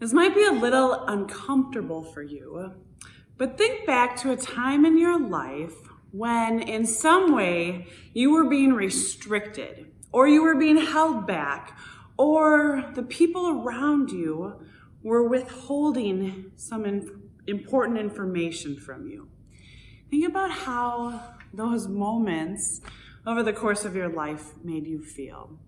This might be a little uncomfortable for you, but think back to a time in your life when, in some way, you were being restricted, or you were being held back, or the people around you were withholding some important information from you. Think about how those moments over the course of your life made you feel.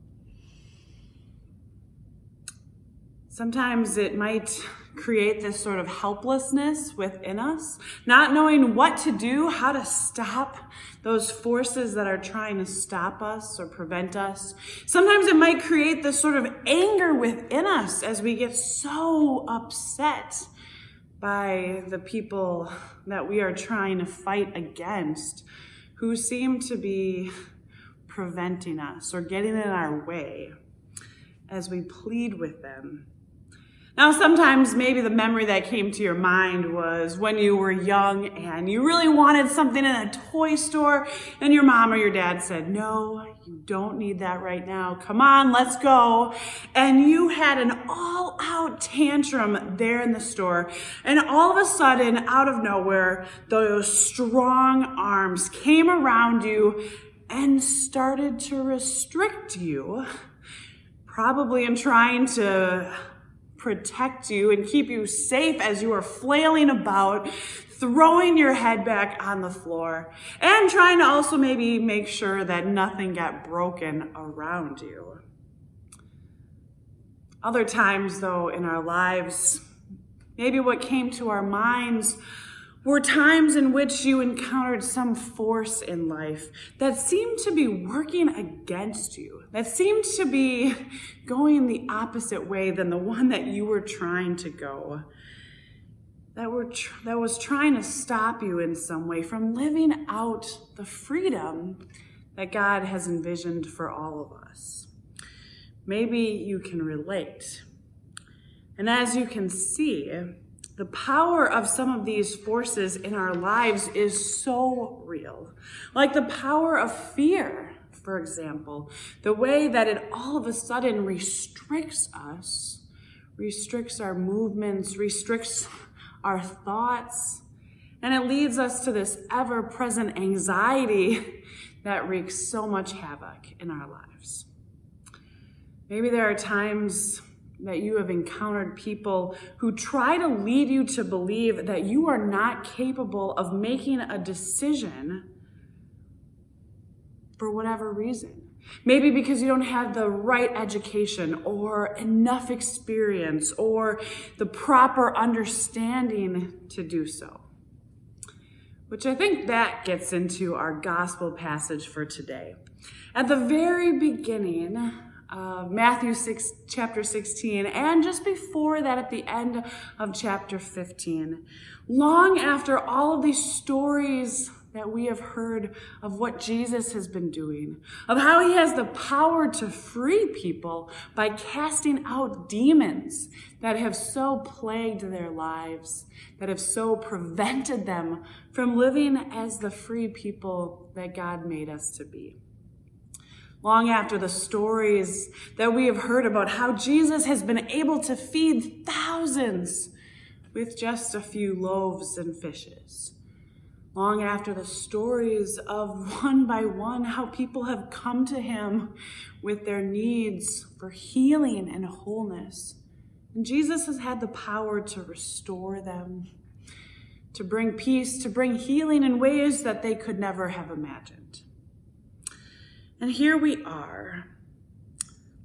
Sometimes it might create this sort of helplessness within us, not knowing what to do, how to stop those forces that are trying to stop us or prevent us. Sometimes it might create this sort of anger within us as we get so upset by the people that we are trying to fight against who seem to be preventing us or getting in our way as we plead with them now, sometimes maybe the memory that came to your mind was when you were young and you really wanted something in a toy store and your mom or your dad said, no, you don't need that right now. Come on, let's go. And you had an all out tantrum there in the store. And all of a sudden, out of nowhere, those strong arms came around you and started to restrict you, probably in trying to protect you and keep you safe as you are flailing about, throwing your head back on the floor, and trying to also maybe make sure that nothing got broken around you. Other times, though, in our lives, maybe what came to our minds were times in which you encountered some force in life that seemed to be working against you, that seemed to be going the opposite way than the one that you were trying to go, that, were tr- that was trying to stop you in some way from living out the freedom that God has envisioned for all of us. Maybe you can relate. And as you can see, the power of some of these forces in our lives is so real. Like the power of fear, for example, the way that it all of a sudden restricts us, restricts our movements, restricts our thoughts, and it leads us to this ever present anxiety that wreaks so much havoc in our lives. Maybe there are times that you have encountered people who try to lead you to believe that you are not capable of making a decision for whatever reason. Maybe because you don't have the right education or enough experience or the proper understanding to do so. Which I think that gets into our gospel passage for today. At the very beginning, uh, Matthew 6, chapter 16, and just before that at the end of chapter 15. Long after all of these stories that we have heard of what Jesus has been doing, of how he has the power to free people by casting out demons that have so plagued their lives, that have so prevented them from living as the free people that God made us to be long after the stories that we have heard about how Jesus has been able to feed thousands with just a few loaves and fishes. Long after the stories of one by one how people have come to him with their needs for healing and wholeness. And Jesus has had the power to restore them, to bring peace, to bring healing in ways that they could never have imagined. And here we are,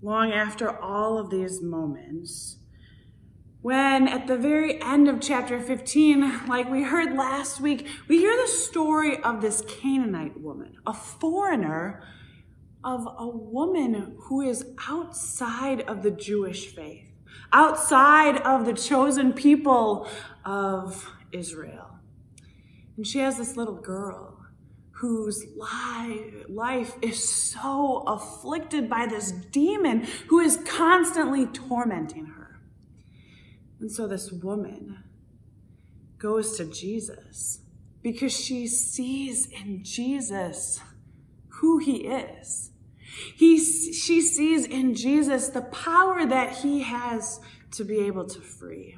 long after all of these moments, when at the very end of chapter 15, like we heard last week, we hear the story of this Canaanite woman, a foreigner of a woman who is outside of the Jewish faith, outside of the chosen people of Israel. And she has this little girl whose life is so afflicted by this demon who is constantly tormenting her. And so this woman goes to Jesus because she sees in Jesus who he is. He, she sees in Jesus the power that he has to be able to free.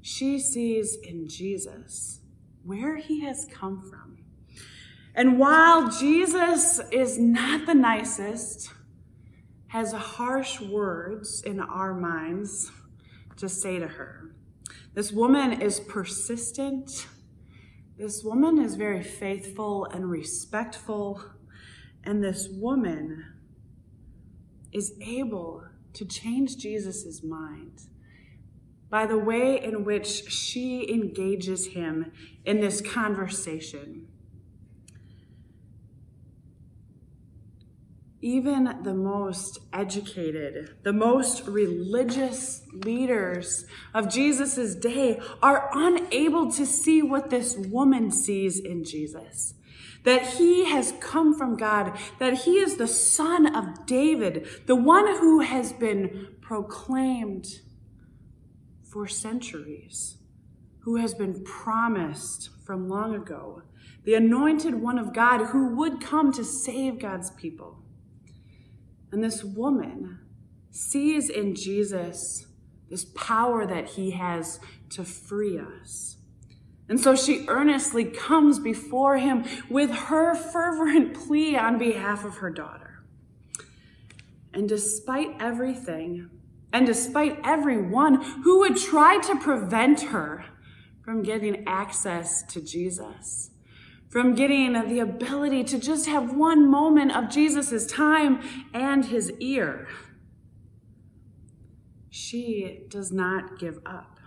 She sees in Jesus where he has come from. And while Jesus is not the nicest, has harsh words in our minds to say to her, this woman is persistent. This woman is very faithful and respectful. And this woman is able to change Jesus' mind by the way in which she engages him in this conversation. Even the most educated, the most religious leaders of Jesus' day are unable to see what this woman sees in Jesus that he has come from God, that he is the son of David, the one who has been proclaimed for centuries, who has been promised from long ago, the anointed one of God who would come to save God's people. And this woman sees in Jesus this power that he has to free us. And so she earnestly comes before him with her fervent plea on behalf of her daughter. And despite everything, and despite everyone who would try to prevent her from getting access to Jesus, from getting the ability to just have one moment of Jesus' time and his ear, she does not give up.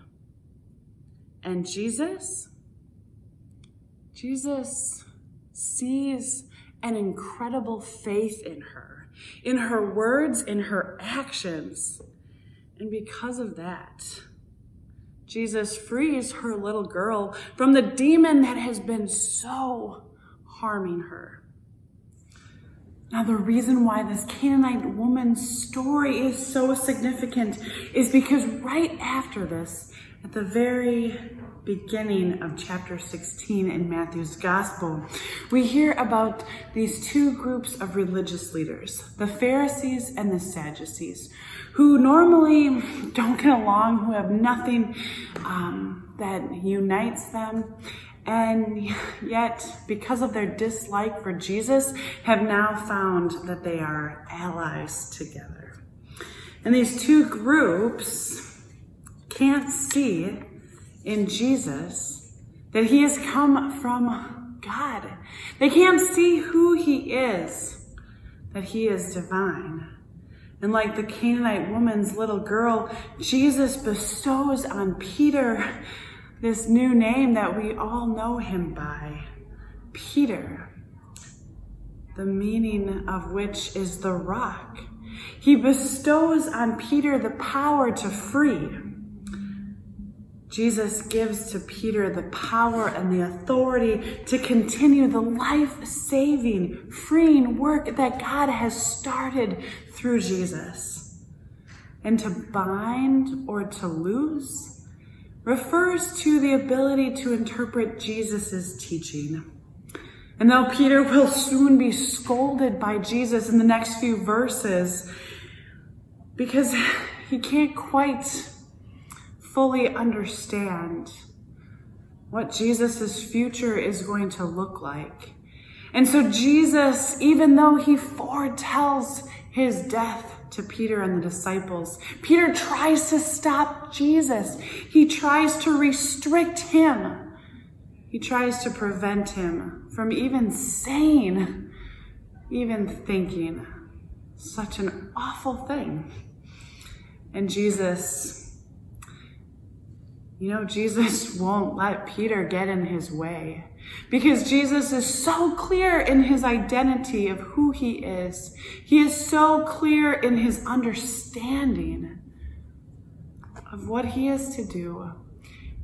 And Jesus, Jesus sees an incredible faith in her, in her words, in her actions. And because of that, Jesus frees her little girl from the demon that has been so harming her. Now, the reason why this Canaanite woman's story is so significant is because right after this, at the very beginning of chapter 16 in Matthew's gospel, we hear about these two groups of religious leaders, the Pharisees and the Sadducees, who normally don't get along, who have nothing um, that unites them. And yet, because of their dislike for Jesus, have now found that they are allies together. And these two groups can't see in Jesus that he has come from God. They can't see who he is, that he is divine. And like the Canaanite woman's little girl, Jesus bestows on Peter this new name that we all know him by Peter, the meaning of which is the rock. He bestows on Peter the power to free Jesus gives to Peter the power and the authority to continue the life saving, freeing work that God has started through Jesus. And to bind or to loose refers to the ability to interpret Jesus' teaching. And though Peter will soon be scolded by Jesus in the next few verses, because he can't quite fully understand what Jesus' future is going to look like. And so Jesus, even though he foretells his death to Peter and the disciples, Peter tries to stop Jesus. He tries to restrict him. He tries to prevent him from even saying, even thinking such an awful thing. And Jesus you know, Jesus won't let Peter get in his way because Jesus is so clear in his identity of who he is. He is so clear in his understanding of what he is to do.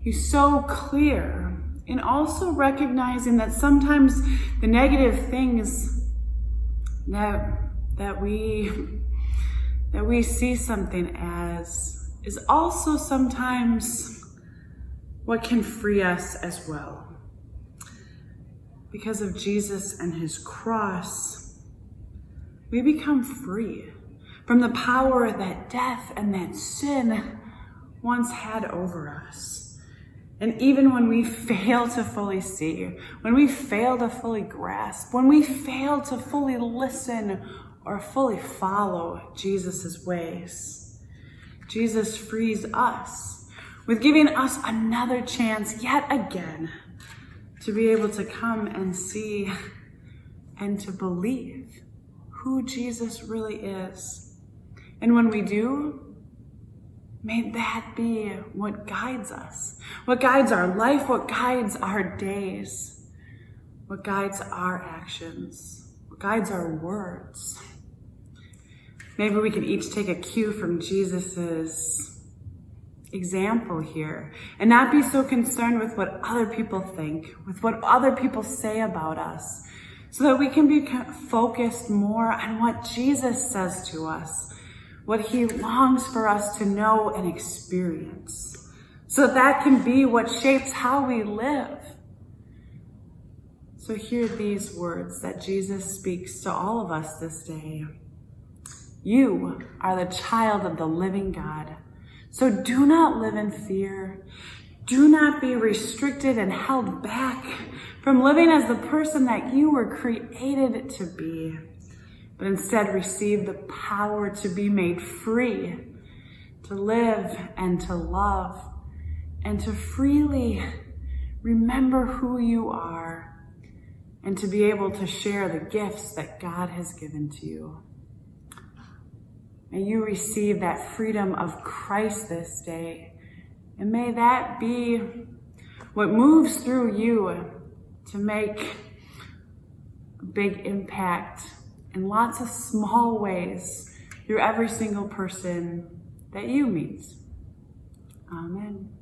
He's so clear in also recognizing that sometimes the negative things that that we that we see something as is also sometimes what can free us as well. Because of Jesus and his cross, we become free from the power that death and that sin once had over us. And even when we fail to fully see, when we fail to fully grasp, when we fail to fully listen or fully follow Jesus' ways, Jesus frees us with giving us another chance yet again to be able to come and see and to believe who Jesus really is. And when we do, may that be what guides us, what guides our life, what guides our days, what guides our actions, what guides our words. Maybe we can each take a cue from Jesus's example here and not be so concerned with what other people think, with what other people say about us, so that we can be focused more on what Jesus says to us, what he longs for us to know and experience. So that can be what shapes how we live. So hear these words that Jesus speaks to all of us this day. You are the child of the living God. So do not live in fear. Do not be restricted and held back from living as the person that you were created to be, but instead receive the power to be made free, to live and to love, and to freely remember who you are, and to be able to share the gifts that God has given to you. May you receive that freedom of Christ this day. And may that be what moves through you to make a big impact in lots of small ways through every single person that you meet. Amen.